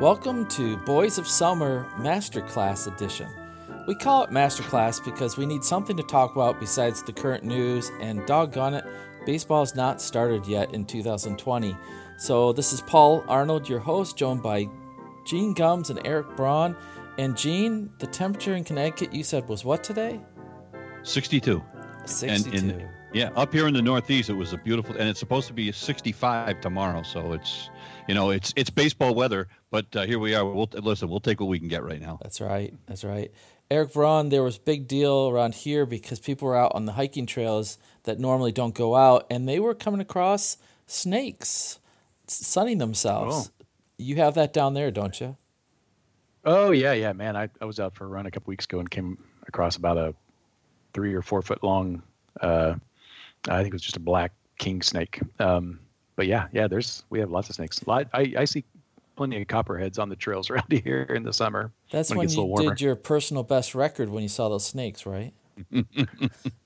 Welcome to Boys of Summer Masterclass Edition. We call it Masterclass because we need something to talk about besides the current news, and doggone it, baseball's not started yet in 2020. So, this is Paul Arnold, your host, joined by Gene Gums and Eric Braun. And Gene, the temperature in Connecticut you said was what today? 62. 62. And in, yeah, up here in the Northeast, it was a beautiful, and it's supposed to be 65 tomorrow. So it's, you know, it's it's baseball weather. But uh, here we are. We'll listen. We'll take what we can get right now. That's right. That's right. Eric Braun, there was big deal around here because people were out on the hiking trails that normally don't go out, and they were coming across snakes sunning themselves. Oh. You have that down there, don't you? Oh yeah, yeah, man. I, I was out for a run a couple weeks ago and came across about a three or four foot long. Uh, I think it was just a black king snake. Um, but yeah, yeah. There's we have lots of snakes. Lot, I I see plenty of copperheads on the trails around here in the summer. That's when, when, it gets a you did your personal best record when you saw those snakes, right?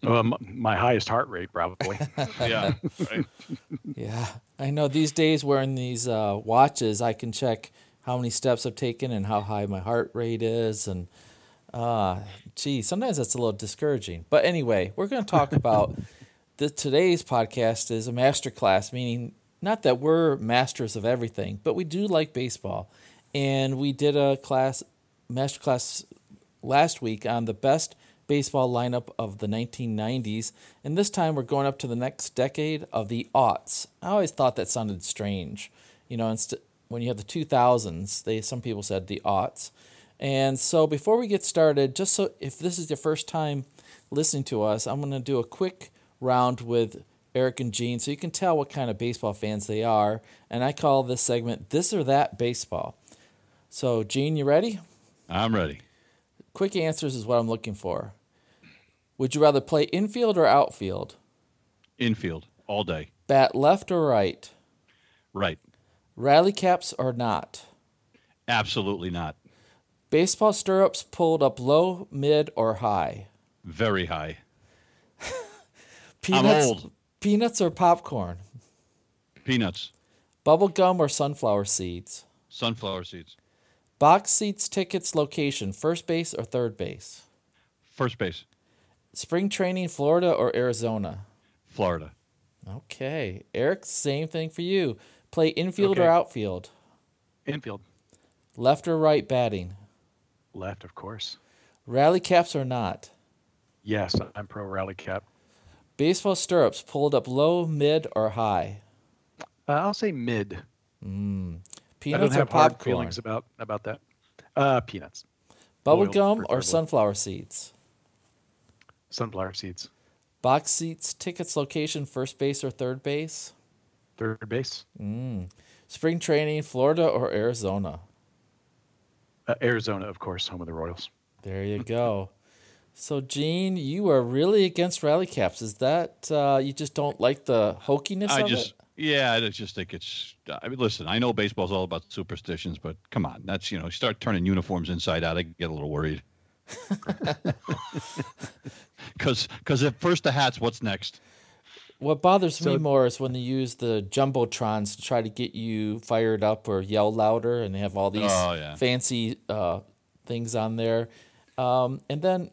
Um, my highest heart rate probably. yeah. Right. Yeah, I know. These days, wearing these uh, watches, I can check how many steps I've taken and how high my heart rate is, and uh, gee, sometimes that's a little discouraging. But anyway, we're going to talk about today's podcast is a master class, meaning not that we're masters of everything, but we do like baseball, and we did a class master class last week on the best baseball lineup of the 1990s, and this time we're going up to the next decade of the aughts. I always thought that sounded strange, you know. Inst- when you have the 2000s, they some people said the aughts. And so before we get started, just so if this is your first time listening to us, I'm going to do a quick round with Eric and Gene so you can tell what kind of baseball fans they are. And I call this segment This or That Baseball. So, Gene, you ready? I'm ready. Quick answers is what I'm looking for. Would you rather play infield or outfield? Infield all day. Bat left or right? Right. Rally caps or not? Absolutely not. Baseball stirrups pulled up low, mid, or high? Very high. Peanuts, old. Peanuts or popcorn? Peanuts. Bubble gum or sunflower seeds? Sunflower seeds. Box seats, tickets, location, first base or third base? First base. Spring training, Florida or Arizona? Florida. Okay. Eric, same thing for you. Play infield or outfield? Infield, Left or right batting? left, of course. Rally caps or not? Yes, I'm pro rally cap. Baseball stirrups pulled up low, mid, or high? Uh, I'll say mid. I Peanuts don't or have hard popcorn? feelings about about that. Uh, peanuts, Bubble Oil, gum or sunflower seeds? sunflower seeds, Box seats, tickets, location, first base or third base? third base, Spring training, Florida or Arizona? uh, Arizona, of course, home of the Royals. There you go. So, Gene, you are really against rally caps. Is that uh, you just don't like the hokiness I of just, it? yeah, I just think it's. I mean, listen, I know baseball's all about superstitions, but come on, that's you know, you start turning uniforms inside out, I get a little worried. Because, because at first the hats, what's next? What bothers me more is when they use the jumbotrons to try to get you fired up or yell louder, and they have all these Oh, yeah. fancy uh, things on there. Um, and then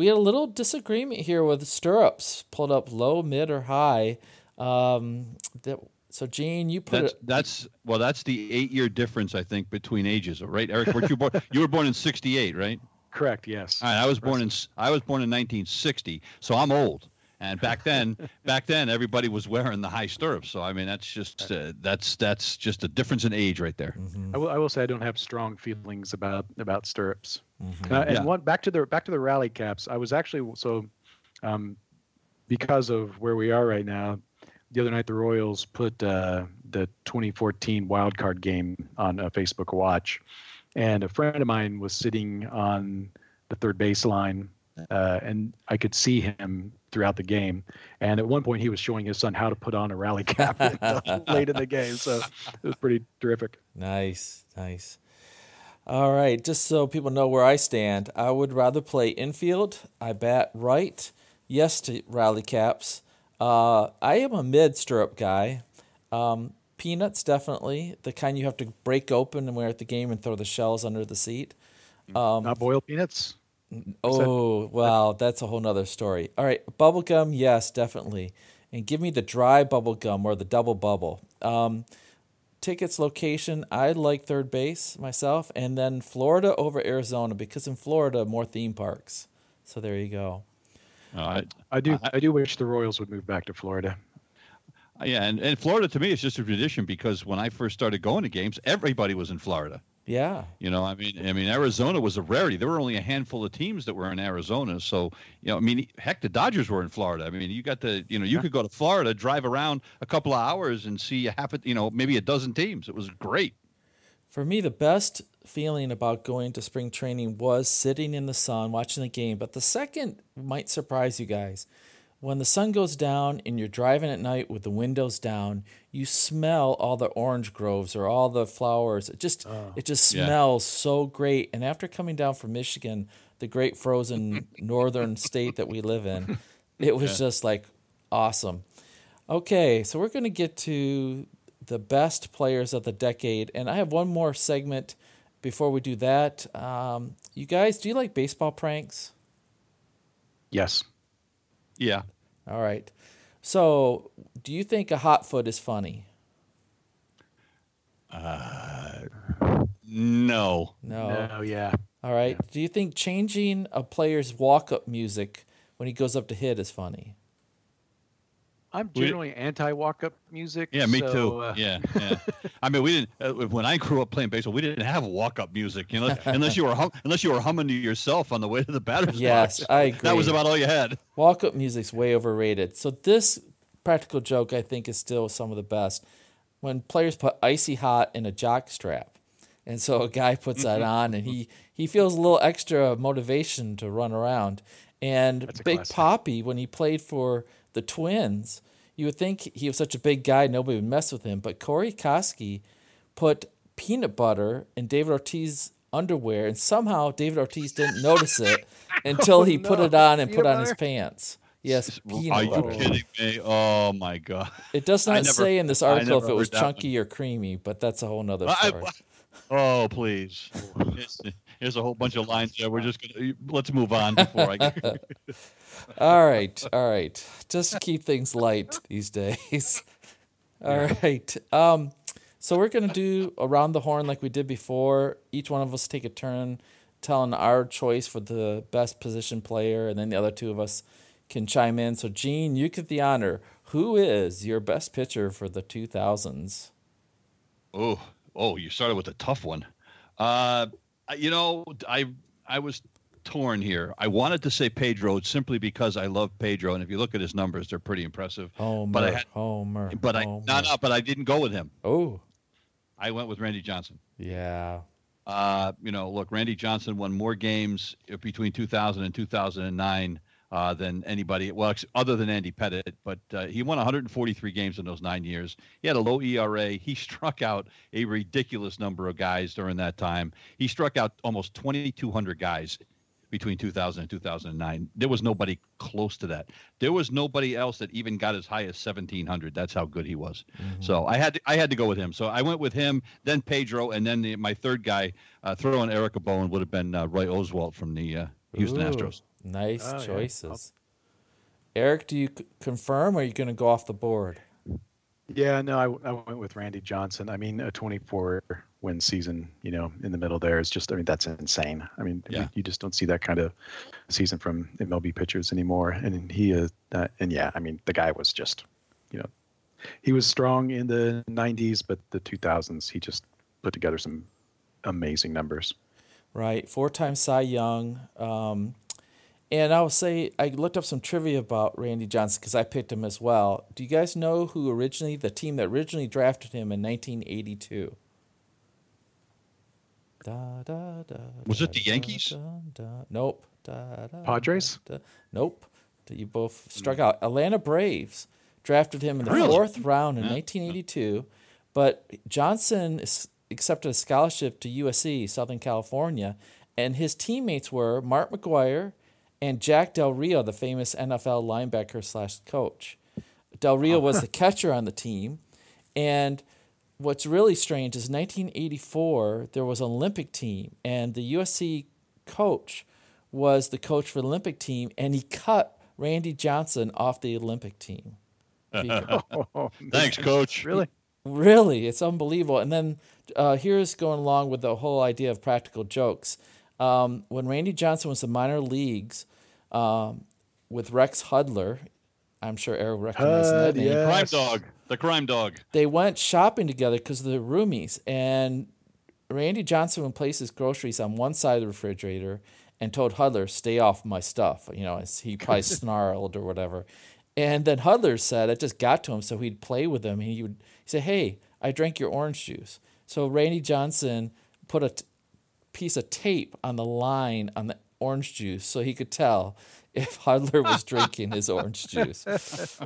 we had a little disagreement here with stirrups pulled up low, mid, or high. Um, that, so, Gene, you put That's it. that's well, that's the eight-year difference I think between ages, right? Eric, weren't you born? You were born in '68, right? Correct. Yes. All right, I was born in s- I was born in 1960, so I'm old. And back then, back then, everybody was wearing the high stirrups. So I mean, that's just uh, that's that's just a difference in age right there. I will. I will say I don't have strong feelings about about stirrups. Uh, and Yeah. one back to the back to the rally caps. I was actually so, um, because of where we are right now. The other night, the Royals put uh, the 2014 wild card game on uh, Facebook Watch, and a friend of mine was sitting on the third baseline, uh, and I could see him throughout the game. And at one point, he was showing his son how to put on a rally cap late in the game. So it was pretty terrific. Nice, nice. All right, just so people know where I stand, I would rather play infield. I bat right. Yes to rally caps. Uh, I am a mid stirrup guy. Um, peanuts, definitely. The kind you have to break open and wear at the game and throw the shells under the seat. Um, Not boiled peanuts. Oh, wow, that's a whole nother story. All right, bubble gum, yes, definitely. And give me the dry bubble gum or the double bubble. Um, tickets location, I like third base myself, and then Florida over Arizona because in Florida more theme parks. So there you go. All right. I do. I- I do wish the Royals would move back to Florida. Yeah, and, and Florida to me is just a tradition because when I first started going to games, everybody was in Florida. Yeah, You know, I mean, I mean, Arizona was a rarity. There were only a handful of teams that were in Arizona. So, you know, I mean, heck, the Dodgers were in Florida. I mean, you got the, you know, you Yeah. could go to Florida, drive around a couple of hours, and see a half, a, you know, maybe a dozen teams. It was great. For me, the best feeling about going to spring training was sitting in the sun watching the game. But the second might surprise you guys. When the sun goes down and you're driving at night with the windows down, you smell all the orange groves or all the flowers. It just it just Yeah. smells so great. And after coming down from Michigan, the great frozen northern state that we live in, it was just like awesome. Okay, so we're going to get to the best players of the decade, and I have one more segment before we do that. Um, you guys, do you like baseball pranks? Yes. Yeah. All right. So, do you think a hot foot is funny? Uh, no. No. No. Yeah. All right. Do you think changing a player's walk-up music when he goes up to hit is funny? I'm generally anti walk-up music. Yeah, me so, too. uh, yeah, yeah. I mean, we didn't. Uh, when I grew up playing baseball, we didn't have walk-up music, you know, unless you were hum, unless you were humming to yourself on the way to the batter's Yes, box. I agree. That was about all you had. Walk-up music's way overrated. So this practical joke I think is still some of the best. When players put icy hot in a jock strap. And so a guy puts that on and he he feels a little extra motivation to run around. And Big classic. Papi when he played for the Twins, you would think he was such a big guy nobody would mess with him, but Corey Koskie put peanut butter in David Ortiz's underwear and somehow David Ortiz didn't notice it oh, until he put it on and put Peanut on his pants. Yes, peanut Are you butter. kidding me? Oh my god! It does not never- say in this article if it was heard that one. chunky or creamy, but that's a whole nother I- story. oh please. Here's, here's a whole bunch of lines there. We're just gonna let's move on before I get. all right, all right. Just keep things light these days. All right. Um, so we're gonna do around the horn like we did before. Each one of us take a turn telling our choice for the best position player, and then the other two of us can chime in. So, Gene, you get the honor. Who is your best pitcher for the 2000s? Oh, oh, you started with a tough one. Uh, you know, I I was torn here. I wanted to say Pedro simply because I love Pedro, and if you look at his numbers, they're pretty impressive. Homer. But I had- Homer. But I Homer. no, no, but I didn't go with him. Oh, I went with Randy Johnson. yeah. Uh, you know, look, Randy Johnson won more games between 2000 and 2009 uh, than anybody, well, other than Andy Pettitte. But uh, he won 143 games in those nine years. He had a low ERA. He struck out a ridiculous number of guys during that time. He struck out almost 2,200 guys between 2000 and 2009. There was nobody close to that. There was nobody else that even got as high as 1700. That's how good he was. So I had to, I had to go with him. So I went with him, then Pedro, and then the, my third guy, uh, throwing Erica Bowen would have been uh, Roy Oswalt from the uh, Houston Ooh, Astros. Nice Oh, yeah. choices. Eric, do you c- confirm or are you going to go off the board? Yeah, no, I, I went with Randy Johnson. I mean, a 24 win season, you know, in the middle there is just, I mean, that's insane. I mean, Yeah. you, you just don't see that kind of season from MLB pitchers anymore. And he is, uh, and yeah, I mean, the guy was just, you know, he was strong in the 90s, but the 2000s, he just put together some amazing numbers. Right. Four times Cy Young. Um, and I will say, I looked up some trivia about Randy Johnson because I picked him as well. Do you guys know who originally, the team that originally drafted him in 1982? Da, da, da, Was it the Yankees? da, da. Nope. Da, da, Padres? da, da. Nope. You both struck out. Atlanta Braves drafted him in the Really? fourth round in Yeah. 1982, but Johnson accepted a scholarship to USC, Southern California, and his teammates were Mark McGwire and Jack Del Rio, the famous NFL linebacker slash coach. Del Rio was the catcher on the team, and what's really strange is 1984 there was an Olympic team, and the USC coach was the coach for the Olympic team, and he cut Randy Johnson off the Olympic team. Oh, Thanks, coach. Really? Really, it's unbelievable. And then uh, here's going along with the whole idea of practical jokes. Um, when Randy Johnson was in minor leagues um, with Rex Hudler, I'm sure Eric recognizes that Hud, name. yeah. Crime dog. The crime dog. They went shopping together because they're roomies. And Randy Johnson would place his groceries on one side of the refrigerator and told Hudler, "Stay off my stuff." You know, as he probably snarled or whatever. And then Hudler said it just got to him, so he'd play with him. And he would say, "Hey, I drank your orange juice." So Randy Johnson put a t- piece of tape on the line on the orange juice so he could tell if Hudler was drinking his orange juice.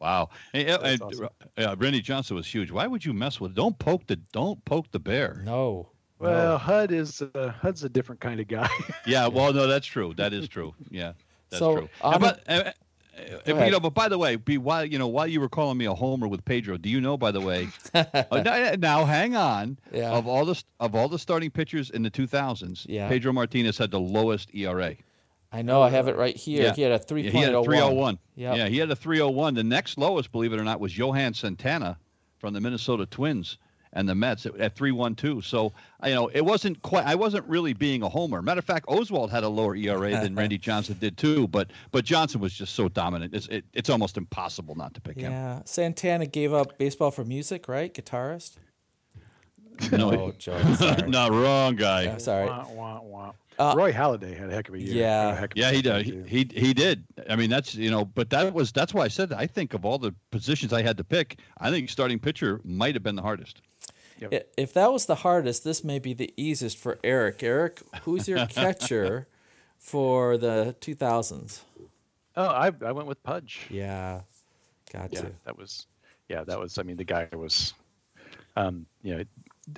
Wow. Hey, uh, That's uh, awesome. uh, Randy Johnson was huge. Why would you mess with? Don't poke the. Don't poke the bear. No. Well, no. Hud is uh, Hud's a different kind of guy. Yeah. Well, no, that's true. That is true. Yeah, that's So, true. on And but, uh, uh, you know, but by the way, be while you know while you were calling me a homer with Pedro, do you know by the way? uh, now, hang on. Yeah. Of all the of all the starting pitchers in the 2000s, Yeah. Pedro Martinez had the lowest ERA. I know I have it right here. Yeah. He had a Yeah, he had a 3.01. 301. Yep. Yeah, he had a 301. The next lowest, believe it or not, was Johan Santana from the Minnesota Twins and the Mets at, at 312. So, you know, it wasn't quite, I wasn't really being a homer. Matter of fact, Oswalt had a lower ERA than Randy Johnson did too, but but Johnson was just so dominant. It's, it, it's almost impossible not to pick him. Yeah. Santana gave up baseball for music, right? Guitarist? No, Oh, joke. Not wrong guy. Yeah, sorry. Wah, wah, wah. Uh, Roy Halladay had a heck of a year. Yeah. A heck of a Yeah, he did. He, he he did. I mean, that's you know, but that was that's why I said I think of all the positions I had to pick, I think starting pitcher might have been the hardest. I- If that was the hardest, this may be the easiest for Eric. Eric, who's your catcher for the 2000s? Oh, I I went with Pudge. Yeah. Got Yeah, to. that was. Yeah, that was. I mean, the guy was. Um, you know,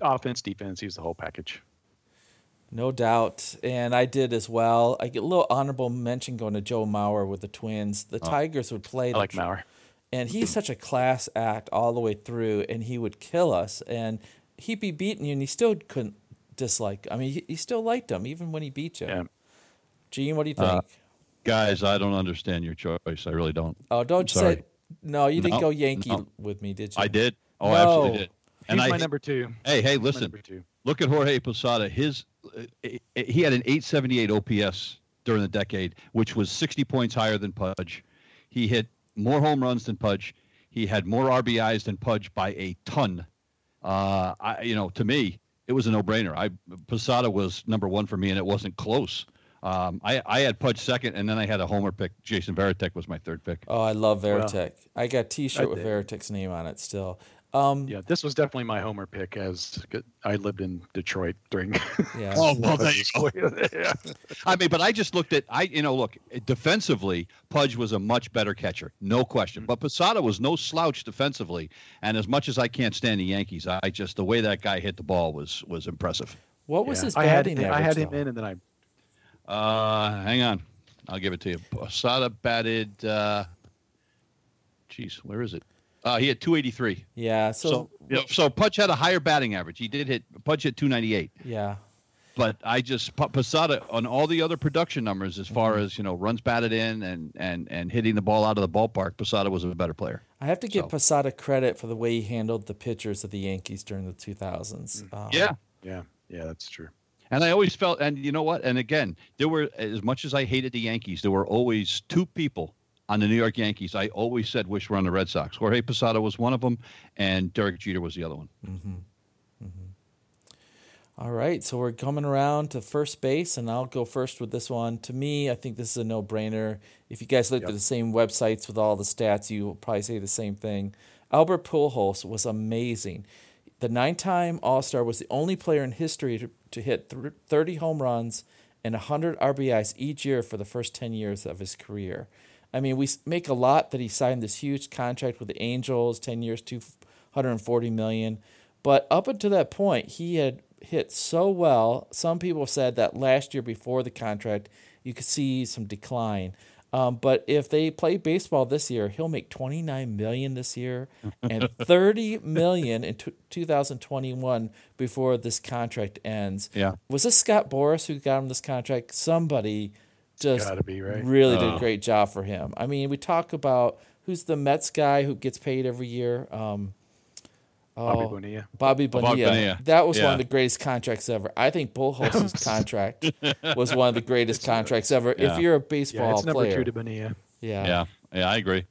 offense, defense. He was the whole package. No doubt. And I did as well. I get a little honorable mention going to Joe Mauer with the Twins. The Tigers would play I like Mauer. And he's such a class act all the way through and he would kill us and he'd be beating you and he still couldn't dislike i mean he, he still liked him even when he beat you Yeah. gene what do you think Uh, Guys, I don't understand your choice. I really don't. oh don't sorry. say no you didn't No, go yankee no. with me did you I did. Oh, I No. absolutely did. And He's I my number two. hey hey My listen, number two. look at Jorge Posada. His uh, he had an 878 OPS during the decade, which was 60 points higher than Pudge. He hit more home runs than Pudge. He had more RBIs than Pudge by a ton. Uh, I, you know, to me, it was a no-brainer. I Posada was number one for me, and it wasn't close. Um, I, I had Pudge second, and then I had a homer pick. Jason Varitek was my third pick. oh i love Well, Varitek. i got a t-shirt I with. Varitek's name on it still um Yeah, this was definitely my homer pick. As I lived in Detroit during. yeah Oh, well, there you go. yeah. I mean, but I just looked at I you know look defensively, Pudge was a much better catcher, no question. But Posada was no slouch defensively, and as much as I can't stand the Yankees, I just the way that guy hit the ball was was impressive. what was Yeah. his I had batting average I had him though? in, and then I. Uh, hang on, I'll give it to you. Posada batted. Uh, geez, where is it? Uh, he had 283. yeah so, So, you know, so Pudge had a higher batting average. He did hit Pudge hit 298. yeah but I just Posada on all the other production numbers as far Mm-hmm. as you know runs batted in and and and hitting the ball out of the ballpark. Posada was a better player. I have to give So- Posada credit for the way he handled the pitchers of the Yankees during the 2000s. Um, Yeah, yeah, that's true. and I always felt, and you know what? And again, there were as much as I hated the Yankees, there were always two people on the New York Yankees. I always said wish we were on the Red Sox. Jorge Posada was one of them, and Derek Jeter was the other one. Mm-hmm. Mm-hmm. All right, so we're coming around to first base, and I'll go first with this one. To me, I think this is a no brainer. If you guys looked Yep. at the same websites with all the stats, you will probably say the same thing. Albert Pujols was amazing. The nine time All Star was the only player in history to, to hit th- 30 home runs and 100 RBIs each year for the first 10 years of his career. I mean, we make a lot that he signed this huge contract with the Angels, 10 years, 240 million. But up until that point, he had hit so well. Some people said that last year before the contract, you could see some decline. Um, but if they play baseball this year, he'll make 29 million this year and 30 million in t- 2021 before this contract ends. Yeah. Was this Scott Boras who got him this contract? Somebody just Gotta be, right? really did a Oh. great job for him. I mean, we talk about who's the Mets guy who gets paid every year. Um, Bobby oh, Bonilla. Bobby Bobby Bonilla. Bonilla. That was one of the greatest contracts ever. I think Pujols's contract was one of the greatest contracts ever. Yeah. If you're a Yeah, baseball it's number player, two to Bonilla. yeah. Yeah, yeah, I agree.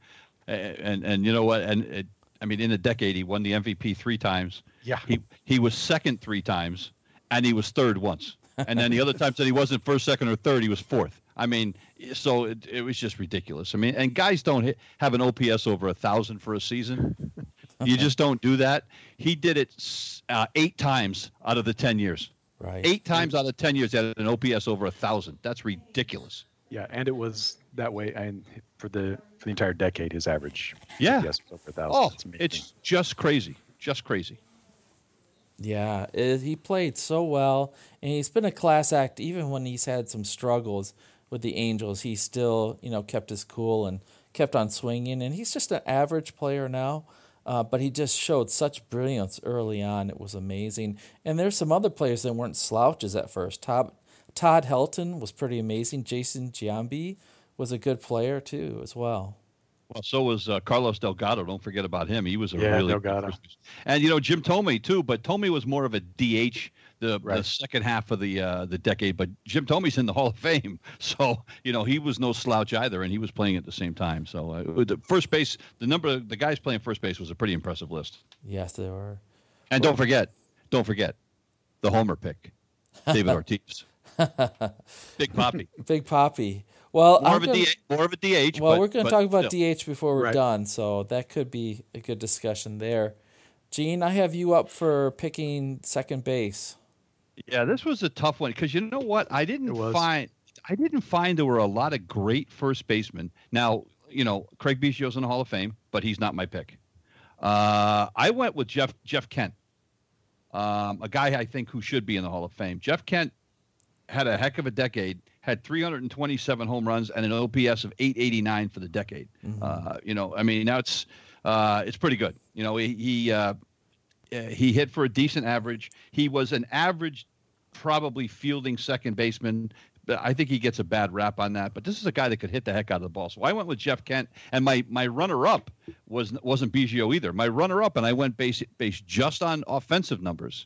A- And and you know what? And it, I mean, in a decade, he won the MVP three times. Yeah. He he was second three times, and he was third once. And then the other times that he wasn't first, second, or third, he was fourth. I mean, so it, it was just ridiculous. I mean, and guys don't hit, have an OPS over a thousand for a season. you just don't do that. He did it uh, eight times out of the ten years. Right. Eight times out of ten years, he had an OPS over a thousand. That's ridiculous. Yeah, and it was that way. And for the for the entire decade, his average. Yeah. Yes, over a thousand. Oh, It's it's just crazy, just crazy. Yeah, it, he played so well, and he's been a class act. Even when he's had some struggles with the Angels, he still, you know, kept his cool and kept on swinging. And he's just an average player now, uh, but he just showed such brilliance early on. It was amazing. And there's some other players that weren't slouches at first. Todd Todd Helton was pretty amazing. Jason Giambi was a good player too, as well. Well, so was uh, Carlos Delgado. Don't forget about him. He was a Yeah, really good Delgado. first and you know Jim Thome too. But Thome was more of a DH the, the second half of the uh, the decade. But Jim Thome's in the Hall of Fame, so you know he was no slouch either, and he was playing at the same time. So uh, the first base, the number of the guys playing first base was a pretty impressive list. Yes, there were. And don't forget, don't forget, the homer pick, David Ortiz, Big Papi, Big Papi. Well, more I'm of a gonna- DH, more of a DH. Well, but- we're going to talk about still. DH before we're Right. done, so that could be a good discussion there. Gene, I have you up for picking second base. Yeah, this was a tough one because you know what? I didn't find I didn't find there were a lot of great first basemen. Now, you know, Craig Biggio's in the Hall of Fame, but he's not my pick. Uh, I went with Jeff Jeff Kent, um, a guy I think who should be in the Hall of Fame. Jeff Kent had a heck of a decade. Had 327 home runs and an OPS of 889 for the decade. Uh, you know, I mean, now it's uh, it's pretty good. You know, he he, uh, Uh, he hit for a decent average. He was an average, probably fielding second baseman. But I think he gets a bad rap on that. But this is a guy that could hit the heck out of the ball. So I went with Jeff Kent, and my my runner up was wasn't Biggio either. My runner up, and I went base based just on offensive numbers,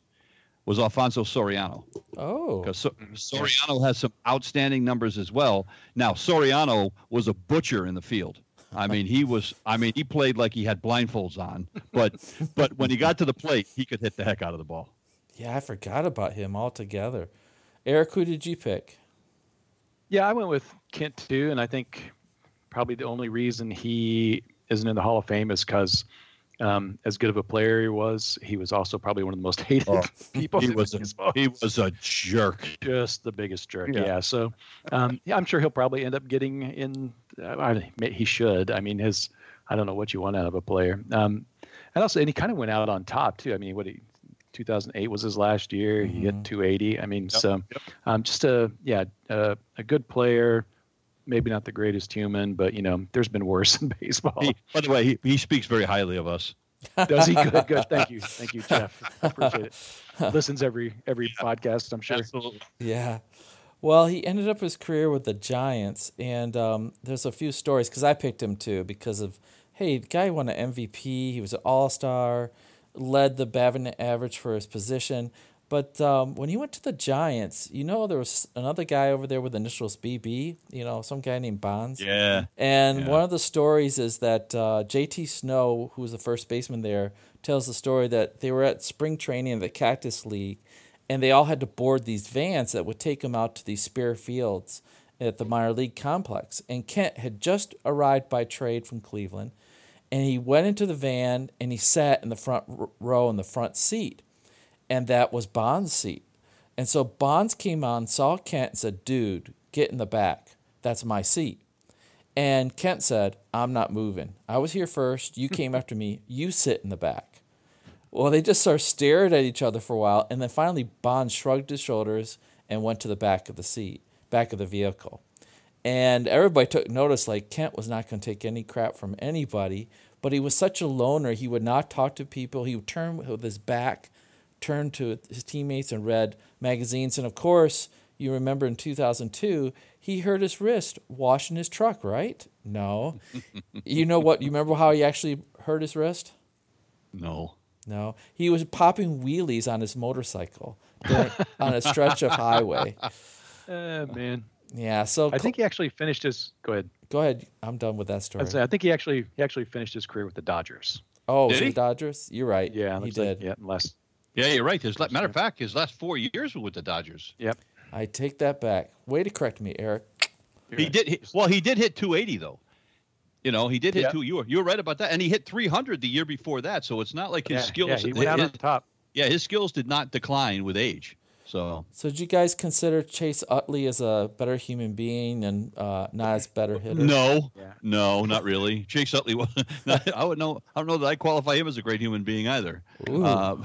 was Alfonso Soriano Oh, because so, mm-hmm. Soriano has some outstanding numbers as well. Now Soriano was a butcher in the field. I mean, he was. I mean, he played like he had blindfolds on, but but when he got to the plate, he could hit the heck out of the ball. yeah, I forgot about him altogether. Eric, who did you pick? Yeah, I went with Kent too, and I think probably the only reason he isn't in the Hall of Fame is because, um, as good of a player he was, he was also probably one of the most hated Oh, people. He was a, baseball. he was a jerk. just the biggest jerk. Yeah. Yeah. So, um, yeah, I'm sure he'll probably end up getting in. Uh, I, he should. I mean, his. I don't know what you want out of a player. Um, and also, and he kind of went out on top too. I mean, what he. 2008 was his last year. He hit 280. I mean, so um, just a yeah, uh, a good player. Maybe not the greatest human, but you know, there's been worse in baseball. He, by the way, he, he speaks very highly of us. Does he? Good, good. Thank you, thank you, Jeff. Appreciate it. Listens every every podcast. I'm sure. Absolutely. Yeah. Well, he ended up his career with the Giants, and um, there's a few stories because I picked him too because of hey, the guy won an MVP. He was an All Star, led the batting average for his position. But um, when he went to the Giants, you know, there was another guy over there with initials BB. You know, some guy named Bonds. Yeah. And Yeah. one of the stories is that uh, JT Snow, who was the first baseman there, tells the story that they were at spring training in the Cactus League, and they all had to board these vans that would take them out to these spare fields at the minor league complex. And Kent had just arrived by trade from Cleveland, and he went into the van and he sat in the front row in the front seat, and that was Bond's seat. And so Bonds came on, saw Kent, and said, "Dude, get in the back. That's my seat." And Kent said, I'm not moving. I was here first. You came after me. You sit in the back. Well, they just sort of stared at each other for a while. And then finally, Bond shrugged his shoulders and went to the back of the seat, back of the vehicle. And everybody took notice, like Kent was not going to take any crap from anybody, but he was such a loner. He would not talk to people. He would turn with his back, turn to his teammates and read magazines. And of course, you remember in 2002, he hurt his wrist washing his truck, right? No. you know what? You remember how he actually hurt his wrist? No. No. He was popping wheelies on his motorcycle on a stretch of highway. Uh, man. Yeah. So I think he actually finished his. Go ahead. Go ahead. I'm done with that story. I'd say, I think he actually he actually finished his career with the Dodgers. oh, Did was it he? the Dodgers? You're right. Yeah, he looks like- did. yeah, last. Yeah, you're right. His la- matter of fact, his last four years were with the Dodgers. Yep. I take that back. Way to correct me, Eric. You're He right. did. He, well, he did hit 280 though. You know, he did hit Yeah. two. You were you were right about that, and he hit 300 the year before that. So it's not like his Yeah, skills. Yeah, he went out his- on top. yeah, his skills did not decline with age. So So, did you guys consider Chase Utley as a better human being and uh, not as better hitter? no, Yeah. no, not really. Chase Utley. was- I would know. I don't know that I qualify him as a great human being either. Ooh.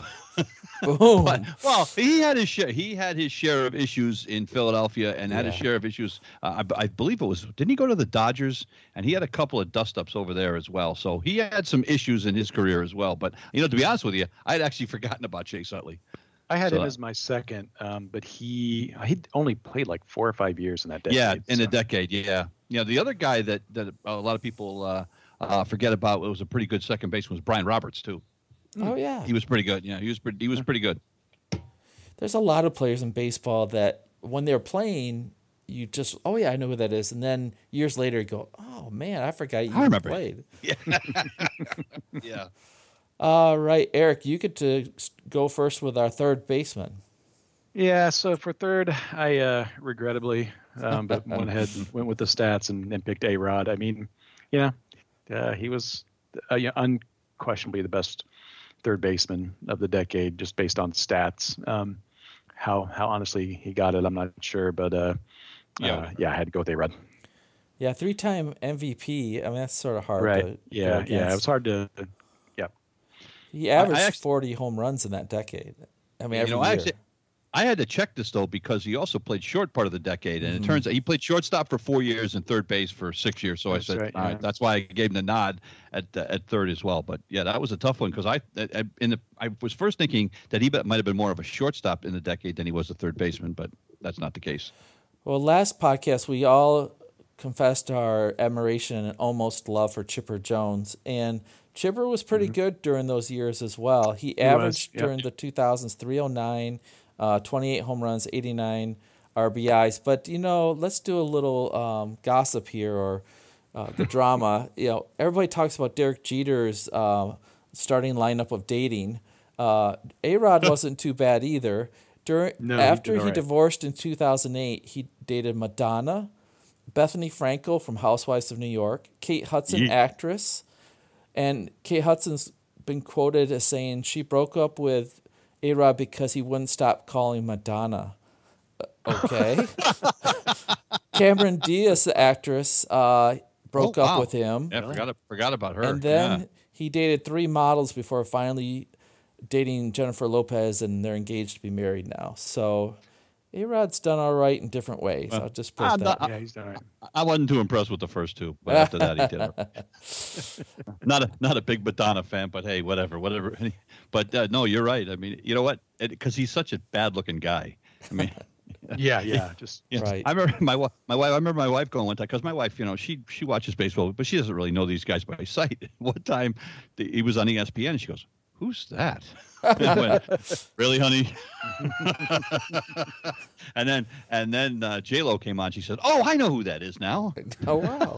Boom. but, well, he had his share. He had his share of issues in Philadelphia, and had his Yeah. share of issues. Uh, I, I believe it was. Didn't he go to the Dodgers? And he had a couple of dust ups over there as well. So he had some issues in his career as well. But you know, to be honest with you, I had actually forgotten about Chase Utley. I had So him as my second, um, but he he only played like four or five years in that decade. yeah, in so- a decade. Yeah, yeah. The other guy that that a lot of people uh, uh, forget about was a pretty good second baseman was Brian Roberts too. Oh, yeah. He was pretty good. Yeah, he was pretty. He was pretty good. There's a lot of players in baseball that when they're playing, you just, oh, yeah, I know who that is. And then years later, you go, oh, man, I forgot you I remember. played. Yeah. All right, Eric, you get to go first with our third baseman. Yeah, so for third, I uh, regrettably, um, but went ahead and went with the stats and, and picked A Rod. I mean, you know, uh, he was uh, yeah, unquestionably the best third baseman of the decade, just based on stats. Um, how how honestly he got it, I'm not sure, but uh, Yeah. uh, yeah, I had to go with A Rod. Yeah, three time MVP. I mean, that's sort of hard Right? to. go Yeah, yeah, it was hard to. Yeah, He averaged actually- 40 home runs in that decade. I mean, every you know, I year. actually, I had to check this though because he also played short part of the decade, and Mhm. it turns out he played shortstop for four years and third base for six years. So That's I said, right, all right, yeah. that's why I gave him the nod at uh, at third as well. But yeah, that was a tough one because I, I in the I was first thinking that he might have been more of a shortstop in the decade than he was a third baseman, but that's not the case. Well, last podcast, we all confessed our admiration and almost love for Chipper Jones. And Chipper was pretty good during those years as well. He, Mm-hmm. was, averaged yep. during the 2000s 309, uh, 28 home runs, 89 RBIs. But, you know, let's do a little um, gossip here or uh, the drama. You know, everybody talks about Derek Jeter's uh, starting lineup of dating. Uh, A Rod wasn't too bad either. During No, after he right. divorced in 2008, he dated Madonna, Bethenny Frankel from Housewives of New York, Kate Hudson, Yeet. actress, and Kate Hudson's been quoted as saying she broke up with A Rod because he wouldn't stop calling Madonna. Uh, Okay. Cameron Diaz, the actress, uh, broke Oh, up wow. with him. Yeah, forgot forgot about her. And then yeah. he dated three models before finally dating Jennifer Lopez, and they're engaged to be married now. So A Rod's done all right in different ways. I'll just put I'm that. not- yeah, he's done all right. I wasn't too impressed with the first two, but after that he did. not a not a big Madonna fan, but hey, whatever, whatever. But uh, no, you're right. I mean, you know what? Because he's such a bad looking guy. I mean. Yeah, yeah, just Yeah, Right. I remember my wi- my wife. I remember my wife going one time because my wife, you know, she she watches baseball, but she doesn't really know these guys by sight. One time, the, he was on ESPN, and she goes, "Who's that?" And I went, really, honey? and then and then uh, J Lo came on. She said, "Oh, I know who that is now." oh wow,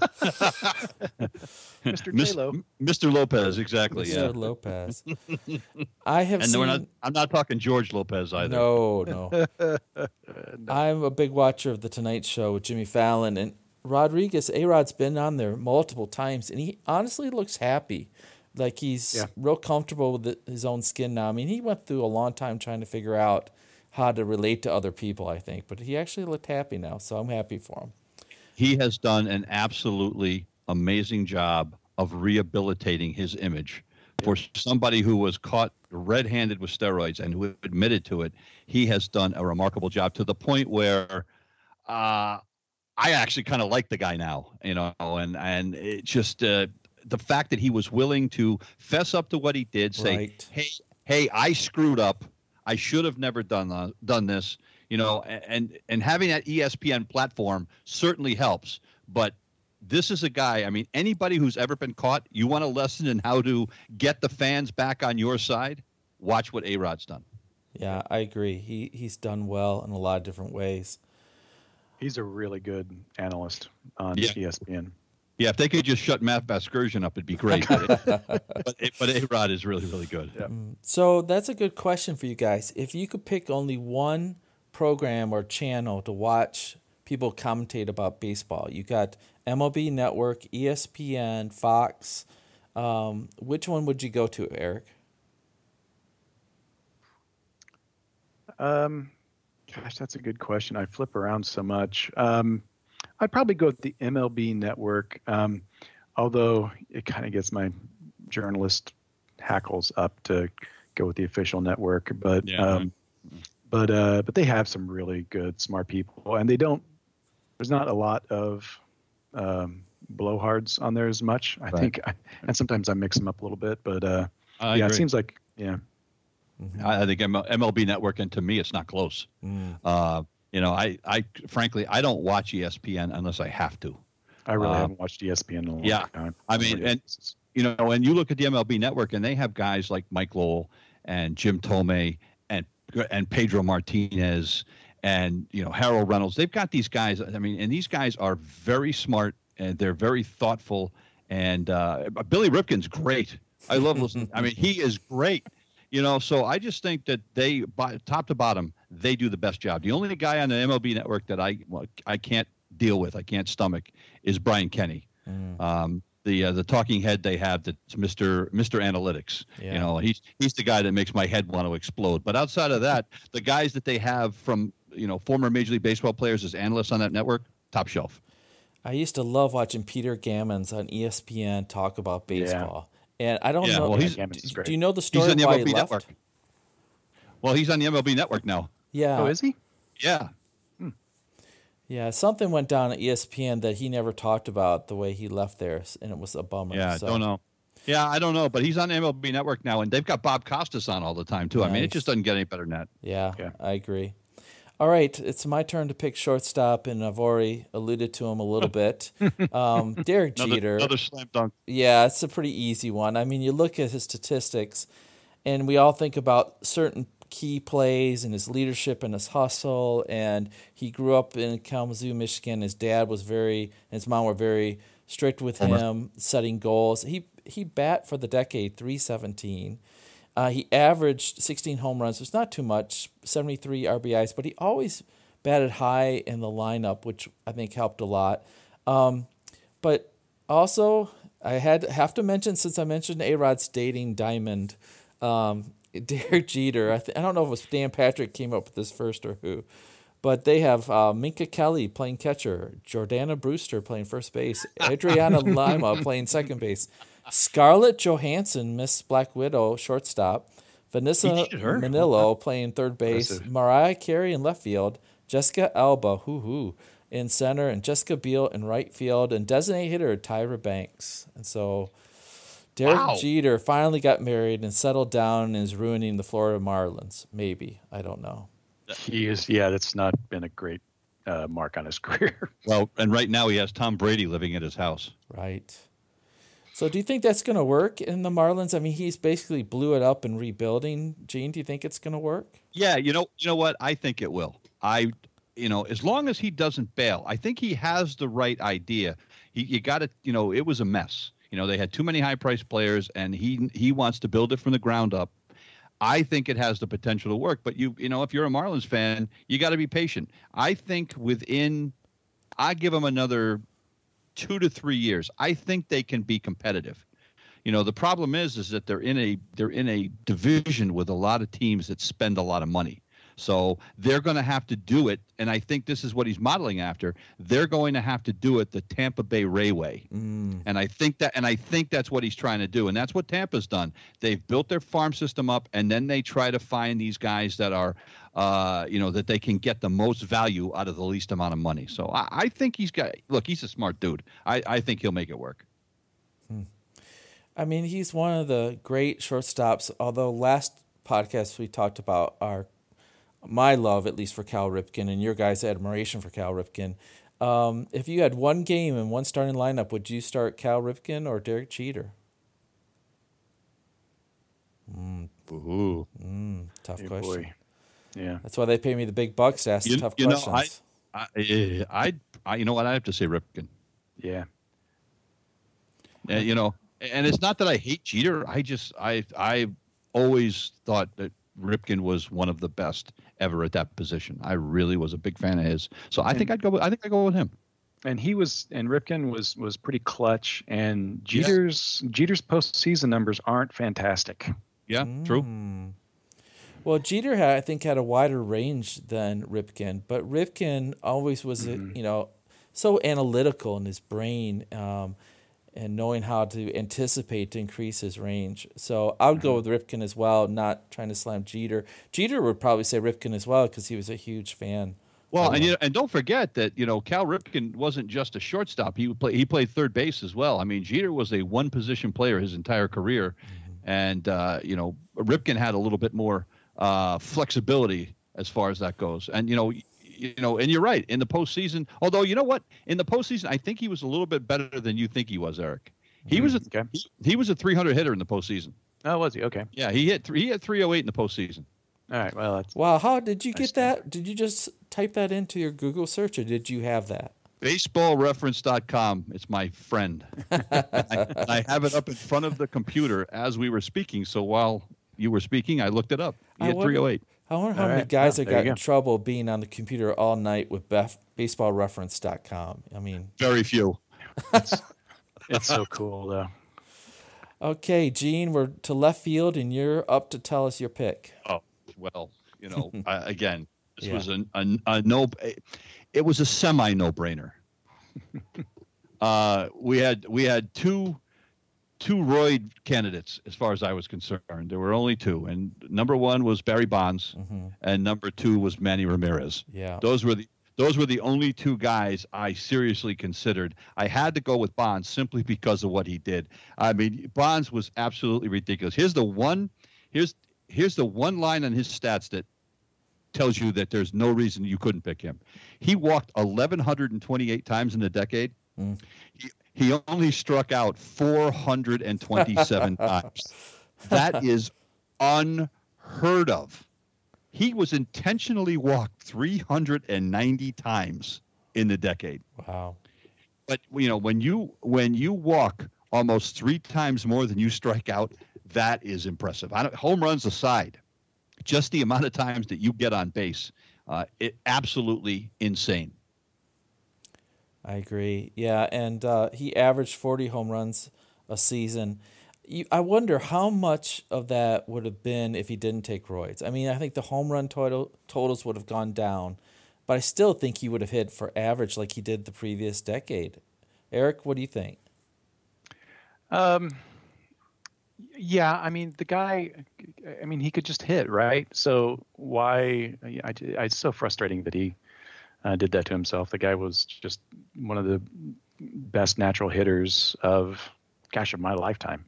Mr. Mis- J-Lo. Mr. Lopez, exactly. Mr. Yeah. Lopez. I have And seen. we're not. I'm not talking George Lopez either. No, no. I'm a big watcher of the Tonight Show with Jimmy Fallon and Rodriguez. A Rod's been on there multiple times, and he honestly looks happy. Like he's Yeah. real comfortable with his own skin now. I mean, he went through a long time trying to figure out how to relate to other people, I think, but he actually looked happy now, so I'm happy for him. he has done an absolutely amazing job of rehabilitating his image. For somebody who was caught red handed with steroids and who admitted to it, he has done a remarkable job to the point where uh, I actually kind of like the guy now, you know, and and it just uh, the fact that he was willing to fess up to what he did, say, Right. "Hey, hey, I screwed up. I should have never done uh, done this." You know, and and having that ESPN platform certainly helps. But this is a guy. I mean, anybody who's ever been caught, you want a lesson in how to get the fans back on your side. Watch what A Rod's done. Yeah, I agree. He he's done well in a lot of different ways. He's a really good analyst on Yeah. ESPN. Yeah, if they could just shut Matt Vasgersian up, it'd be great. but but, but A Rod is really really good. Yeah. So that's a good question for you guys. If you could pick only one program or channel to watch people commentate about baseball, you got MLB Network, ESPN, Fox. Um, which one would you go to, Eric? Um, gosh, that's a good question. I flip around so much. Um, I'd probably go with the MLB network, um, although it kind of gets my journalist hackles up to go with the official network. But Yeah. um, but uh, but they have some really good, smart people, and they don't. There's not a lot of um, blowhards on there as much. I Right. think, and sometimes I mix them up a little bit. But uh, I yeah, it seems like yeah. I I think M- MLB Network, and to me, it's not close. Uh, you know, I, I frankly, I don't watch ESPN unless I have to. I really Uh, haven't watched ESPN in a long yeah. time. I mean, and you know, and you look at the MLB Network, and they have guys like Mike Lowell and Jim Thome and and Pedro Martinez and you know Harold Reynolds. They've got these guys. I mean, and these guys are very smart and they're very thoughtful. And uh, Billy Ripken's great. I love listening. I mean, he is great. You know, so I just think that they, by, top to bottom, they do the best job. The only guy on the MLB network that I well, I can't deal with, I can't stomach, is Brian Kenny. Um, the uh, the talking head they have that's Mr. Mr. Analytics. Yeah. You know, he's he's the guy that makes my head want to explode. But outside of that, the guys that they have from you know former Major League Baseball players as analysts on that network, top shelf. I used to love watching Peter Gammons on ESPN talk about baseball. And I don't Yeah, know. well, he's- do, do you know the He's story on the why he MLB left? network. Well, he's on the MLB network now. Yeah. Oh, is he? Yeah. Hmm. Yeah, something went down at ESPN that he never talked about the way he left there, and it was a bummer. Yeah, so. don't know. Yeah, I don't know, but he's on MLB Network now, and they've got Bob Costas on all the time too. I mean, it just doesn't get any better than that. Yeah, Yeah. I agree. All right, it's my turn to pick shortstop, and I've already alluded to him a little bit. Um, Derek Another, Jeter. another slam dunk. Yeah, it's a pretty easy one. I mean, you look at his statistics, and we all think about certain key plays and his leadership and his hustle. And he grew up in Kalamazoo, Michigan. His dad was very, and his mom were very strict with him, setting goals. He he bat for the decade three seventeen. Uh, he averaged 16 home runs. It's not too much, 73 RBIs, but he always batted high in the lineup, which I think helped a lot. Um, but also, I had have to mention since I mentioned A Rod's dating Diamond, um, Derek Jeter. I, th- I don't know if it was Dan Patrick came up with this first or who, but they have uh, Minka Kelly playing catcher, Jordana Brewster playing first base, Adriana Lima playing second base, Scarlett Johansson, Miss Black Widow, shortstop, Vanessa He dated her? Minnillo playing third base, Impressive. Mariah Carey in left field, Jessica Alba, hoo hoo, in center, and Jessica Biel in right field, and designated hitter Tyra Banks. And so Derek Wow. Jeter finally got married and settled down and is ruining the Florida Marlins. Maybe. I don't know. He is. Yeah, that's not been a great uh, mark on his career. Well, and right now he has Tom Brady living at his house. Right. So do you think that's going to work in the Marlins? I mean, he's basically blew it up and rebuilding. Gene, do you think it's going to work? Yeah, you know, you know what? I think it will. I, you know, as long as he doesn't bail, I think he has the right idea. He, you got to, you know, it was a mess. You know, they had too many high-priced players, and he he wants to build it from the ground up. I think it has the potential to work, but you, you know, if you're a Marlins fan, you got to be patient. I think within, I give them another two to three years. I think they can be competitive. You know, the problem is is that they're in a they're in a division with a lot of teams that spend a lot of money. So they're going to have to do it, and I think this is what he's modeling after. They're going to have to do it the Tampa Bay Ray way, Mm. and I think that, and I think that's what he's trying to do, and that's what Tampa's done. They've built their farm system up, and then they try to find these guys that are, uh, you know, that they can get the most value out of the least amount of money. So I, I think he's got. Look, he's a smart dude. I, I think he'll make it work. I mean, he's one of the great shortstops. Although last podcast we talked about our my love, at least for Cal Ripken, and your guys' admiration for Cal Ripken. Um, if you had one game and one starting lineup, would you start Cal Ripken or Derek Jeter? Ooh. Mm, tough Hey, question. boy. Yeah. That's why they pay me the big bucks to ask You- the tough you know. I, I, I, I, you know what? I have to say Ripken. Yeah. Uh, you know, and it's not that I hate Jeter. I just, I, I always thought that Ripken was one of the best ever at that position. I really was a big fan of his. So I think I'd go. With, I think I go with him. and he was and Ripken was was pretty clutch and Jeter's Jeter's postseason numbers aren't fantastic. Yeah, true. Mm. Well, Jeter had, I think, had a wider range than Ripken, but Ripken always was, a, you know, so analytical in his brain um, and knowing how to anticipate to increase his range. So I would go with Ripken as well, not trying to slam Jeter. Jeter would probably say Ripken as well because he was a huge fan. Well, and you know, and don't forget that you know Cal Ripken wasn't just a shortstop. He would play. He played third base as well. I mean, Jeter was a one position player his entire career, and uh, you know Ripken had a little bit more uh, flexibility as far as that goes. And you know, you know, and you're right in the postseason. Although you know what, in the postseason, I think he was a little bit better than you think he was, Eric. He was a mm, Okay. he, he was a 300 hitter in the postseason. Oh, was he? Okay. Yeah, he hit three, he hit 308 in the postseason. All right. Well, that's Wow, how did you get that? Did you just type that into your Google search or did you have that? baseballreference.com it's my friend I, I have it up in front of the computer as we were speaking so while you were speaking i looked it up he I had wonder- 308 I wonder how All many right. guys Well, that got you in go. trouble being on the computer all night with bef- baseballreference.com. I mean, very few it's so cool though. okay, Gene, we're to left field and you're up to tell us your pick. oh well you know I, again this Yeah. was a, a, a no it was a semi no brainer uh, we had we had two two Royd candidates as far as I was concerned. There were only two, and number one was Barry Bonds, hmm and number two was Manny Ramirez. Yeah. Those were the those were the only two guys I seriously considered. I had to go with Bonds simply because of what he did. I mean, Bonds was absolutely ridiculous. Here's the one here's here's the one line on his stats that tells you that there's no reason you couldn't pick him. He walked 1128 times in a decade. Mm. He, he only struck out 427 times. That is unheard of. He was intentionally walked 390 times in the decade. Wow. But you know, when you when you walk almost three times more than you strike out, that is impressive. I don't, home runs aside, just the amount of times that you get on base, uh, it absolutely insane. I agree. Yeah, and uh, he averaged 40 home runs a season. You, I wonder how much of that would have been if he didn't take roids. I mean, I think the home run total, totals would have gone down, but I still think he would have hit for average like he did the previous decade. Eric, what do you think? Um, yeah, I mean the guy. I mean he could just hit right. So why? I, it's so frustrating that he uh, did that to himself. The guy was just one of the best natural hitters of, gosh, of my lifetime.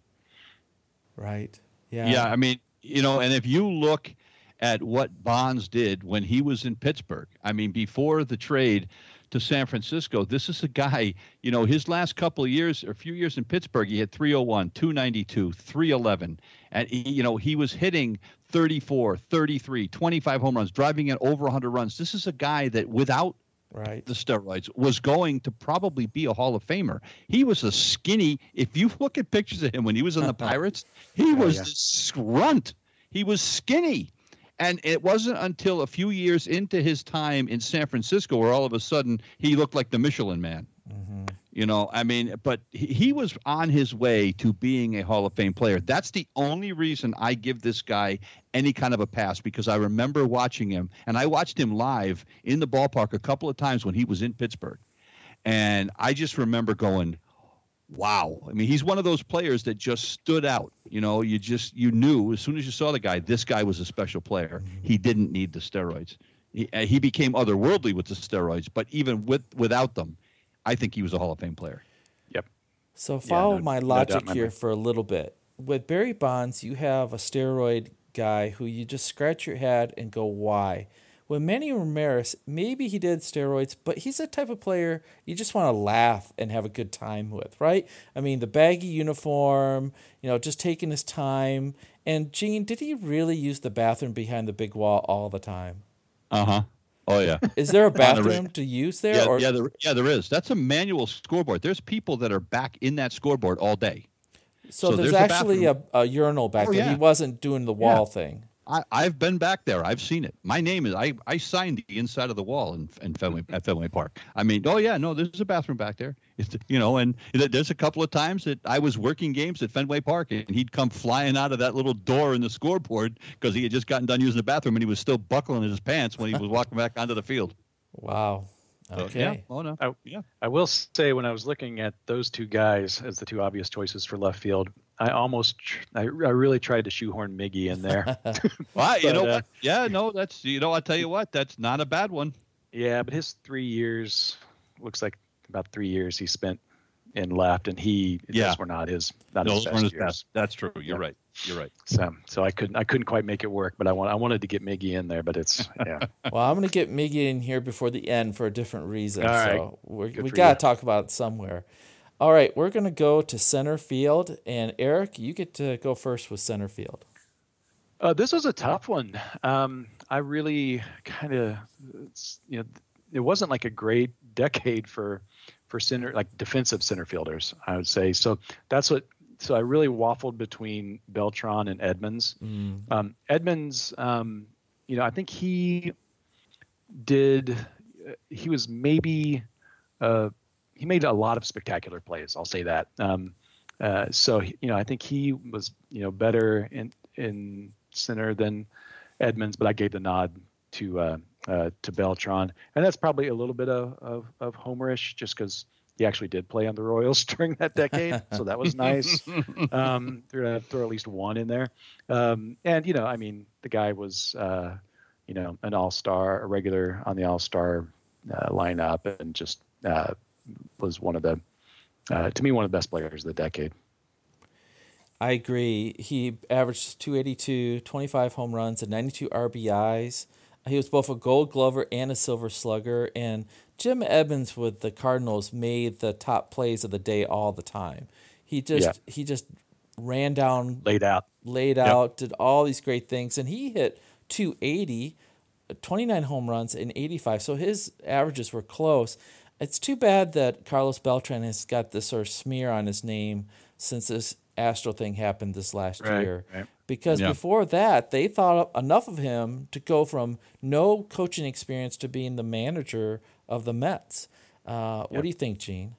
Right. Yeah. Yeah, I mean, you know, and if you look at what Bonds did when he was in Pittsburgh, I mean, before the trade to San Francisco, this is a guy, you know, his last couple of years, or a few years in Pittsburgh, he had 301, 292, 311. And, he, you know, he was hitting 34, 33, 25 home runs, driving in over 100 runs. This is a guy that without Right. the steroids was going to probably be a Hall of Famer. He was a skinny. If you look at pictures of him when he was in the Pirates, he oh, was yeah. this runt. He was skinny. And it wasn't until a few years into his time in San Francisco where all of a sudden he looked like the Michelin man. hmm You know, I mean, but he, he was on his way to being a Hall of Fame player. That's the only reason I give this guy any kind of a pass because I remember watching him, and I watched him live in the ballpark a couple of times when he was in Pittsburgh. And I just remember going, wow. I mean, he's one of those players that just stood out. You know, you just, you knew as soon as you saw the guy, this guy was a special player. He didn't need the steroids. He, uh, he became otherworldly with the steroids, but even with without them, I think he was a Hall of Fame player. Yep. So follow no- my logic doubt, my here man. for a little bit. With Barry Bonds, you have a steroid guy who you just scratch your head and go, why? With Manny Ramirez, maybe he did steroids, but he's the type of player you just want to laugh and have a good time with, right? I mean, the baggy uniform, you know, just taking his time. And Gene, did he really use the bathroom behind the big wall all the time? Uh huh. Oh yeah. Is there a bathroom to use there? yeah, or yeah, there, yeah, there is. That's a manual scoreboard. There's people that are back in that scoreboard all day. so, so there's, there's actually a, a urinal back Oh, there. He wasn't doing the wall thing. I, I've been back there. I've seen it. My name is I, I signed the inside of the wall in, in Fenway at Fenway Park. I mean, oh yeah, no, there's a bathroom back there. It's, you know, and there's a couple of times that I was working games at Fenway Park, and he'd come flying out of that little door in the scoreboard because he had just gotten done using the bathroom, and he was still buckling in his pants when he was walking back onto the field. Wow. So, Okay. yeah. Oh no. I, Yeah. I will say when I was looking at those two guys as the two obvious choices for left field, I almost, I, I really tried to shoehorn Miggy in there. Well, you know uh, what? Yeah, no, that's you know, I'll tell you what, that's not a bad one. yeah, but his three years looks like about three years he spent in left, and he Yeah. those were not his not his Those best weren't his years. best. That's true. You're Yeah. right. You're right. So, so I couldn't I couldn't quite make it work, but I want I wanted to get Miggy in there, but it's yeah. Well, I'm going to get Miggy in here before the end for a different reason. All right. So we're, we got to talk about it somewhere. All right, we're going to go to center field. And Eric, you get to go first with center field. Uh, this was a tough one. Um, I really kind of, you know, it wasn't like a great decade for for center like defensive center fielders. I would say so. That's what. So I really waffled between Beltran and Edmonds. Mm. Um, Edmonds, um, you know, I think he did. uh, He was maybe. Uh, he made a lot of spectacular plays. I'll say that. Um, uh, so you know, I think he was you know better in in center than Edmonds, but I gave the nod to uh, uh, to Beltran, and that's probably a little bit of of, of homerish, just because he actually did play on the Royals during that decade, so that was nice. um, throw, throw at least one in there, um, and you know, I mean, the guy was uh, you know an all star, a regular on the all star uh, lineup, and just uh, was one of the uh, to me one of the best players of the decade. I agree. He averaged 282, 25 home runs, and 92 RBIs. He was both a gold glover and a silver slugger. And Jim Edmonds with the Cardinals made the top plays of the day all the time. He just he just ran down Laid out. laid out, did all these great things, and he hit 280, 29 home runs, and 85. So his averages were close. It's too bad that Carlos Beltran has got this sort of smear on his name since this Astro thing happened this last Right, year. right. Because Yeah. before that, they thought enough of him to go from no coaching experience to being the manager of the Mets. Uh, What do you think, Gene?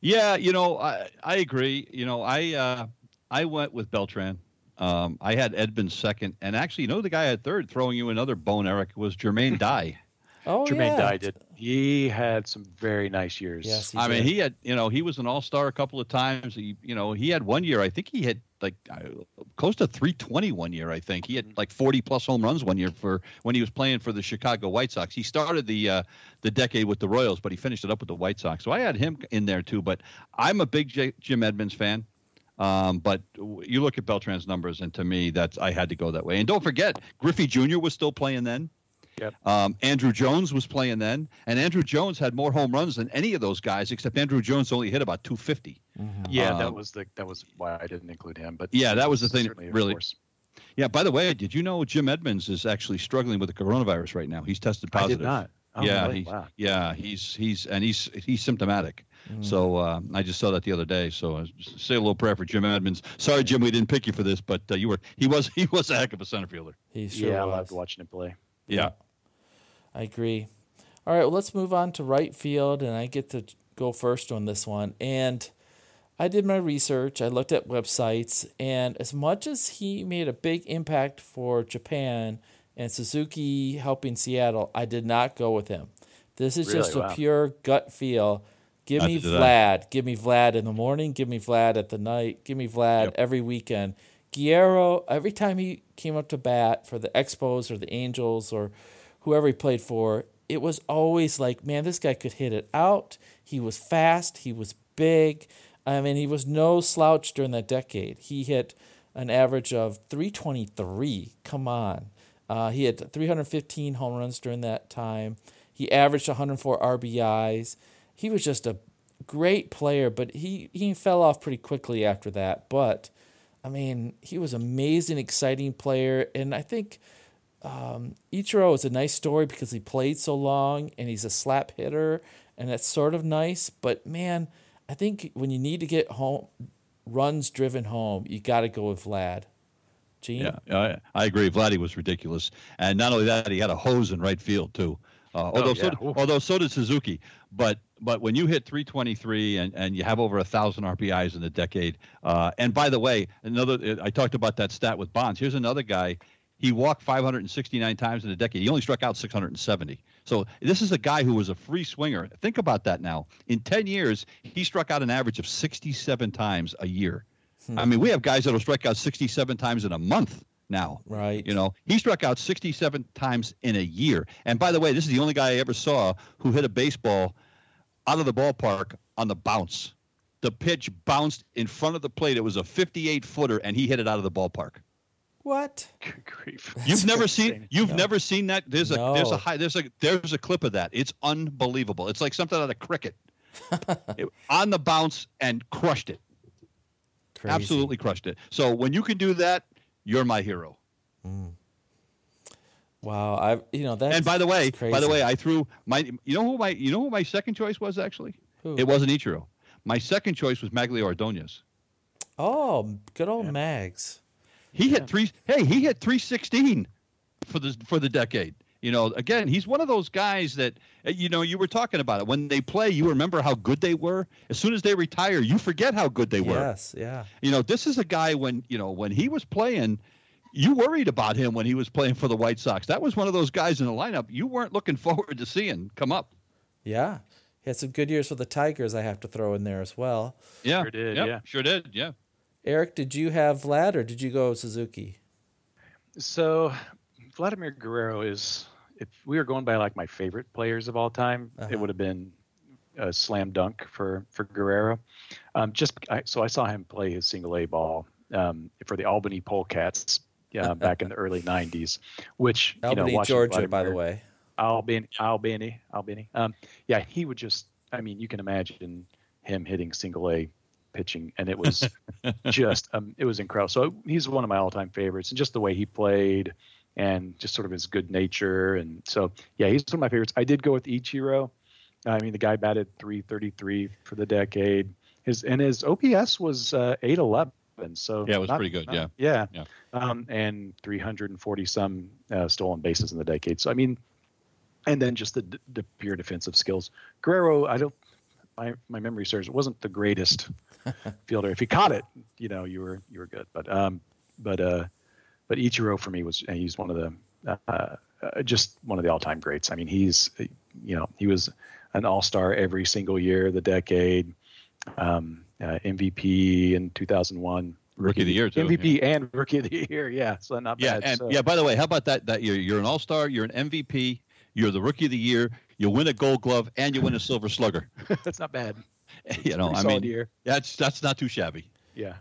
Yeah, you know, I I agree. You know, I uh, I went with Beltran. Um, I had Edmonds second, and actually, you know, the guy at third, throwing you another bone, Eric, was Jermaine Dye. Oh, Jermaine yeah. Dye did. He had some very nice years. Yes, he I mean, he had, you know, he was an all star a couple of times. He, you know, he had one year. I think he had like uh, close to 320 one year. I think he had like 40 plus home runs one year for when he was playing for the Chicago White Sox. He started the uh, the decade with the Royals, but he finished it up with the White Sox. So I had him in there too. But I'm a big J- Jim Edmonds fan. Um, but you look at Beltran's numbers, and to me, that's I had to go that way. And don't forget, Griffey Jr. was still playing then. Yep. Um, Andruw Jones was playing then, and Andruw Jones had more home runs than any of those guys, except Andruw Jones only hit about 250. Yeah, that Um, was the that was why I didn't include him. But Yeah, that was the thing, really. force. Yeah. By the way, did you know Jim Edmonds is actually struggling with the coronavirus right now? He's tested positive. I positive. did not. Oh, yeah, really? he's, wow. yeah, he's he's and he's he's symptomatic. So uh, I just saw that the other day. So I just say a little prayer for Jim Edmonds. Sorry, Jim, we didn't pick you for this, but uh, you were he was he was a heck of a center fielder. He sure yeah, I was. loved watching him play. Yeah. I agree. All right, well, let's move on to right field, and I get to go first on this one. And I did my research, I looked at websites, and as much as he made a big impact for Japan and Suzuki helping Seattle, I did not go with him. This is Really? just a Wow. pure gut feel. Give I me did that. Vlad. Give me Vlad in the morning. Give me Vlad at the night. Give me Vlad Yep. every weekend. Guerrero, every time he came up to bat for the Expos or the Angels or whoever he played for, it was always like, man, this guy could hit it out. He was fast. He was big. I mean, he was no slouch during that decade. He hit an average of 323. Come on. Uh, he had 315 home runs during that time. He averaged 104 RBIs. He was just a great player, but he, he fell off pretty quickly after that. But, I mean, he was amazing, exciting player. And I think um, Ichiro is a nice story because he played so long and he's a slap hitter, and that's sort of nice. But, man, I think when you need to get home runs driven home, you got to go with Vlad. Gene? Yeah, I, I agree. Vladdy was ridiculous, and not only that, he had a hose in right field too. Uh, although, so, yeah. did- although so did Suzuki. But but when you hit 323 and, and you have over a thousand RBIs in the decade, uh, and by the way, another I talked about that stat with Bonds. Here's another guy. He walked 569 times in a decade. He only struck out 670. So this is a guy who was a free swinger. Think about that now. In 10 years, he struck out an average of 67 times a year. Hmm. I mean, we have guys that'll strike out 67 times in a month now. Right. You know, he struck out 67 times in a year. And by the way, this is the only guy I ever saw who hit a baseball out of the ballpark on the bounce. The pitch bounced in front of the plate. It was a 58 footer, and he hit it out of the ballpark. What? Good grief. You've never seen you've No. never seen that. There's a there's a high there's a there's a clip of that. It's unbelievable. It's like something out of cricket. It- on the bounce and crushed it. Crazy. Absolutely crushed it. So when you can do that, you're my hero. Mm. Wow. I you know that. and by the way, crazy. by the way, I threw my. You know who my. You know who my second choice was actually. Who? It wasn't Ichiro. My second choice was Magglio Ordonez. Oh, good old Mags. He hit three. Hey, he hit three sixteen for the for the decade. You know, again, he's one of those guys that uh, you know you were talking about it when they play. You remember how good they were. As soon as they retire, you forget how good they were. Yes. Yeah. You know, this is a guy when you know when he was playing. You worried about him when he was playing for the White Sox. That was one of those guys in the lineup you weren't looking forward to seeing come up. Yeah. He had some good years with the Tigers. I have to throw in there as well. Yeah, Sure did, Yep, yeah. sure did. Yeah. Eric, did you have Vlad or did you go Suzuki? So, Vladimir Guerrero is, if we were going by like my favorite players of all time, Uh-huh. it would have been a slam dunk for for Guerrero. Um, just I, so I saw him play his single A ball um, for the Albany Polecats uh, back in the early '90s, which you Albany, know, watching Georgia, by the way. Albany, Albany, Albany. Um, yeah, he would just. I mean, you can imagine him hitting single A pitching, and it was just um, it was incredible. So he's one of my all-time favorites, and just the way he played, and just sort of his good nature, and so yeah, he's one of my favorites. I did go with Ichiro. I mean, the guy batted 333 for the decade. His and his OPS was uh, 811. So Yeah, it was not- pretty good, not- yeah. yeah, Yeah. Um, and 340 some uh, stolen bases in the decade. So I mean, and then just the, the pure defensive skills. Guerrero, I don't. My, my memory serves, it wasn't the greatest fielder. If he caught it, you know, you were you were good. But um, but uh, but Ichiro for me was he's one of the uh, uh, just one of the all time greats. I mean, he's you know he was an all star every single year of the decade, um, uh, MVP in 2001. Rookie of the year, too, MVP and rookie of the year. Yeah, so not Yeah, bad. and So- yeah. By the way, how about that? That you're you're an All Star, you're an MVP, you're the Rookie of the Year, you win a Gold Glove, and you win a Silver Slugger. that's not bad. you know, I mean, year. that's that's not too shabby. Yeah.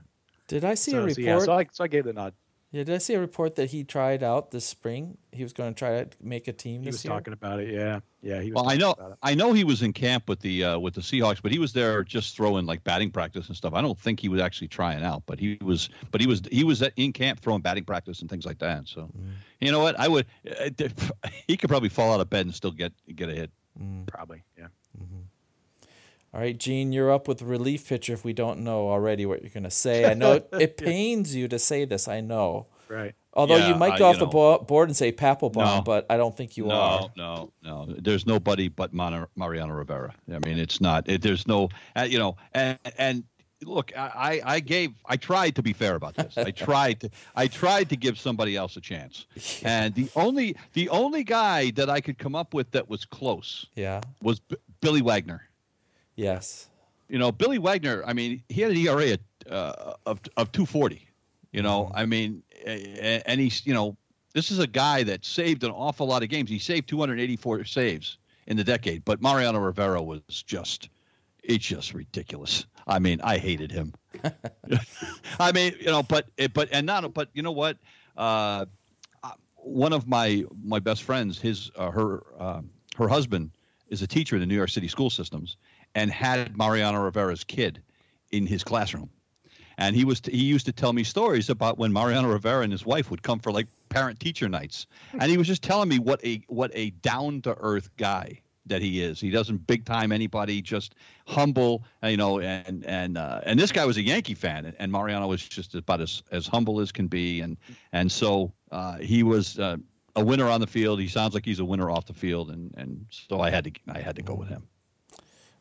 Did I see a report? so yeah, so I so I gave the nod. Yeah, did I see a report that he tried out this spring? He was going to try to make a team He was year. talking about it. Yeah, yeah. He was. Well, I know about it. I know he was in camp with the uh, with the Seahawks, but he was there just throwing like batting practice and stuff. I don't think he was actually trying out, but he was but he was he was in camp throwing batting practice and things like that. So, Mm-hmm. you know what? I would uh, he could probably fall out of bed and still get get a hit. Probably. Yeah. All right, Gene, you're up with the relief pitcher. If we don't know already what you're going to say, I know it, it pains you to say this. I know. Right. Although Yeah, you might go you off the know. bo- board and say Papelbon, No. but I don't think you no, are. no, no. no. There's nobody but Mana- Mariano Rivera. I mean, it's not. It, there's no. Uh, you know, and and look, I I I gave. I tried to be fair about this. I tried to. I tried to give somebody else a chance. And the only the only guy that I could come up with that was close Yeah. was B- Billy Wagner. Yes. You know, Billy Wagner. I mean, he had an ERA at, uh, of of 240. You know, I mean, and he's you know, this is a guy that saved an awful lot of games. He saved 284 saves in the decade, but Mariano Rivera was just, it's just ridiculous. I mean, I hated him. I mean, you know, but but and not but you know what? Uh, uh, one of my my best friends, his uh, her um her husband is a teacher in the New York City school systems, and had Mariano Rivera's kid in his classroom. And he was he used to tell me stories about when Mariano Rivera and his wife would come for like parent teacher nights. And he was just telling me what a what a down to earth guy that he is. He doesn't big time anybody, just humble, you know, and and uh, and this guy was a Yankee fan and, and Mariano was just about as as humble as can be and and so uh, he was uh, a winner on the field. He sounds like he's a winner off the field and and so I had to I had to go with him.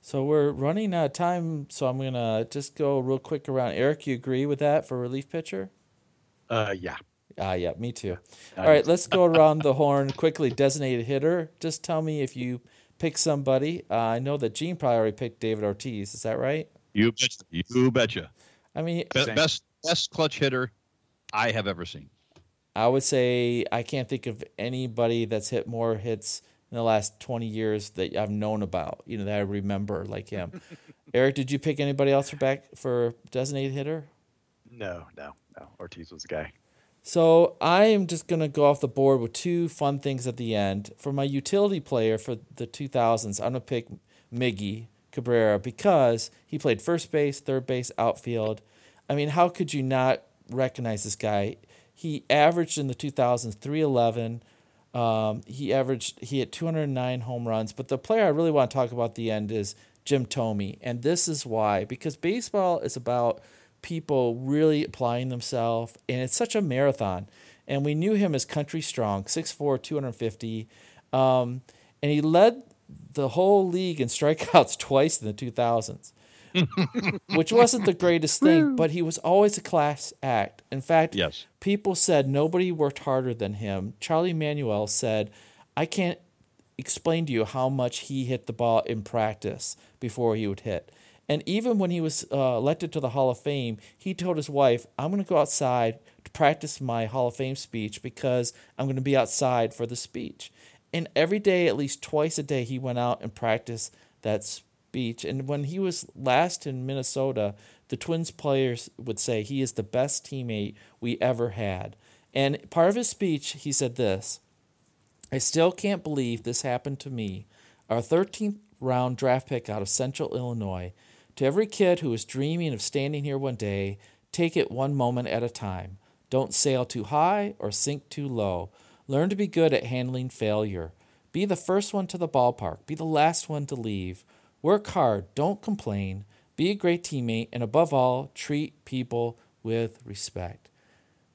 So we're running out of time, so I'm gonna just go real quick around. Eric, you agree with that for relief pitcher? Uh, yeah. Ah, yeah, me too. All right, let's go around the horn quickly. Designated hitter. Just tell me if you pick somebody. Uh, I know that Gene probably already picked David Ortiz. Is that right? You betcha. You betcha. I mean, Be- best best clutch hitter I have ever seen. I would say I can't think of anybody that's hit more hits in the last 20 years that I've known about, you know, that I remember like him. Eric, did you pick anybody else for back for designated hitter? No, no, no. Ortiz was the guy. So I am just going to go off the board with two fun things at the end. For my utility player for the 2000s, I'm going to pick Miggy Cabrera because he played first base, third base, outfield. I mean, how could you not recognize this guy? He averaged in the 2000s 311. Um, he averaged he hit 209 home runs, but the player I really want to talk about at the end is Jim Thome, and this is why because baseball is about people really applying themselves, and it's such a marathon. And we knew him as country strong, 6'4", 250, um, and he led the whole league in strikeouts twice in the 2000s which wasn't the greatest thing, but he was always a class act. In fact, Yes. people said nobody worked harder than him. Charlie Manuel said, I can't explain to you how much he hit the ball in practice before he would hit. And even when he was uh, elected to the Hall of Fame, he told his wife, I'm going to go outside to practice my Hall of Fame speech because I'm going to be outside for the speech. And every day, at least twice a day, he went out and practiced that speech. And when he was last in Minnesota, the Twins players would say he is the best teammate we ever had. And part of his speech, he said this I still can't believe this happened to me, our 13th round draft pick out of Central Illinois. To every kid who is dreaming of standing here one day, take it one moment at a time. Don't sail too high or sink too low. Learn to be good at handling failure. Be the first one to the ballpark. Be the last one to leave. Work hard. Don't complain. Be a great teammate. And above all, treat people with respect.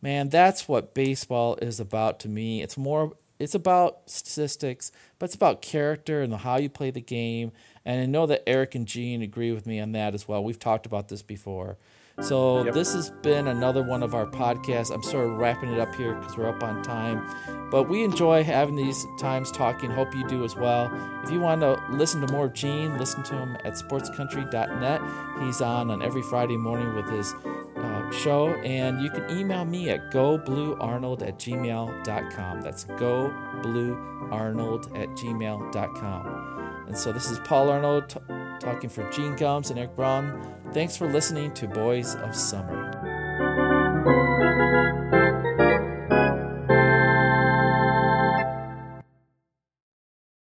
Man, that's what baseball is about to me. It's more it's about statistics, but it's about character and how you play the game. And I know that Eric and Gene agree with me on that as well. We've talked about this before. So Yep. this has been another one of our podcasts. I'm sort of wrapping it up here because we're up on time. But we enjoy having these times talking. Hope you do as well. If you want to listen to more Gene, listen to him at sportscountry.net. He's on on every Friday morning with his uh, show. And you can email me at gobluearnold at gmail.com. That's gobluearnold at gmail.com. And so this is Paul Arnold talking for Gene Gums and Eric Braun. Thanks for listening to Boys of Summer.